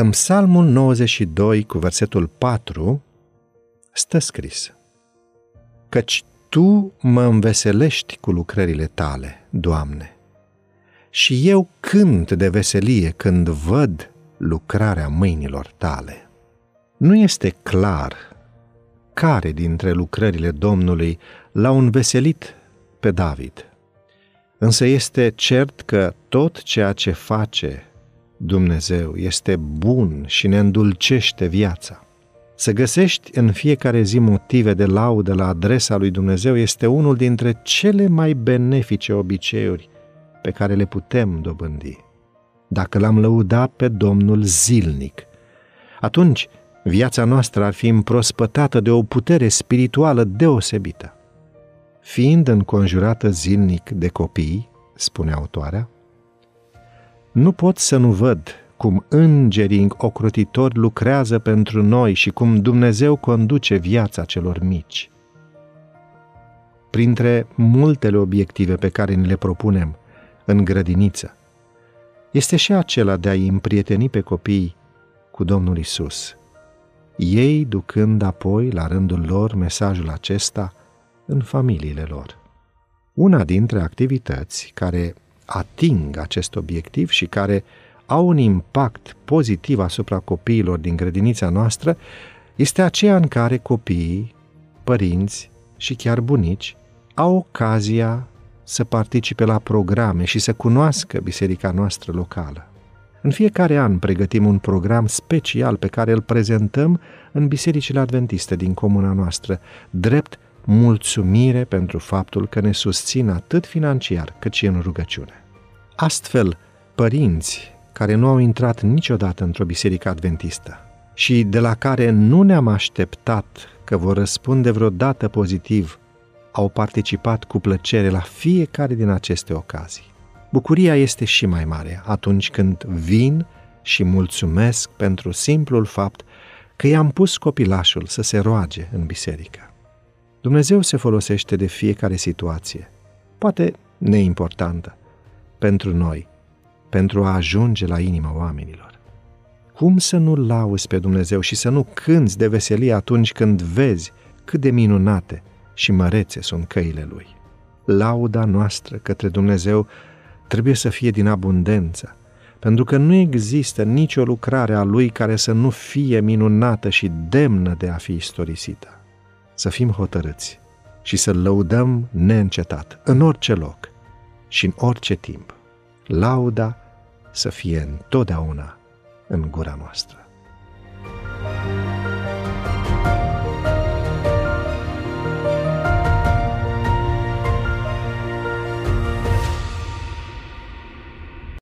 În Psalmul 92, cu versetul 4, stă scris Căci Tu mă înveselești cu lucrările Tale, Doamne, și eu cânt de veselie când văd lucrarea mâinilor Tale. Nu este clar care dintre lucrările Domnului l-au înveselit pe David. Însă este cert că tot ceea ce face Dumnezeu este bun și ne îndulcește viața. Să găsești în fiecare zi motive de laudă la adresa lui Dumnezeu este unul dintre cele mai benefice obiceiuri pe care le putem dobândi. Dacă l-am lăudat pe Domnul zilnic, atunci viața noastră ar fi împrospătată de o putere spirituală deosebită. Fiind înconjurată zilnic de copii, spune autoarea, nu pot să nu văd cum îngerii ocrotitori lucrează pentru noi și cum Dumnezeu conduce viața celor mici. Printre multele obiective pe care ni le propunem în grădiniță, este și acela de a-i împrieteni pe copii cu Domnul Isus, ei ducând apoi, la rândul lor, mesajul acesta în familiile lor. Una dintre activități care ating acest obiectiv și care au un impact pozitiv asupra copiilor din grădinița noastră este aceea în care copiii, părinți și chiar bunici au ocazia să participe la programe și să cunoască biserica noastră locală. În fiecare an pregătim un program special pe care îl prezentăm în bisericile adventiste din comuna noastră, drept mulțumire pentru faptul că ne susțin atât financiar cât și în rugăciune. Astfel, părinți care nu au intrat niciodată într-o biserică adventistă și de la care nu ne-am așteptat că vor răspunde vreodată pozitiv, au participat cu plăcere la fiecare din aceste ocazii. Bucuria este și mai mare atunci când vin și mulțumesc pentru simplul fapt că i-am pus copilașul să se roage în biserică. Dumnezeu se folosește de fiecare situație, poate neimportantă, pentru noi, pentru a ajunge la inima oamenilor. Cum să nu lauzi pe Dumnezeu și să nu cânți de veselie atunci când vezi cât de minunate și mărețe sunt căile Lui? Lauda noastră către Dumnezeu trebuie să fie din abundență, pentru că nu există nicio lucrare a Lui care să nu fie minunată și demnă de a fi istorisită. Să fim hotărâți și să-L lăudăm neîncetat, în orice loc și în orice timp. Lauda să fie întotdeauna în gura noastră.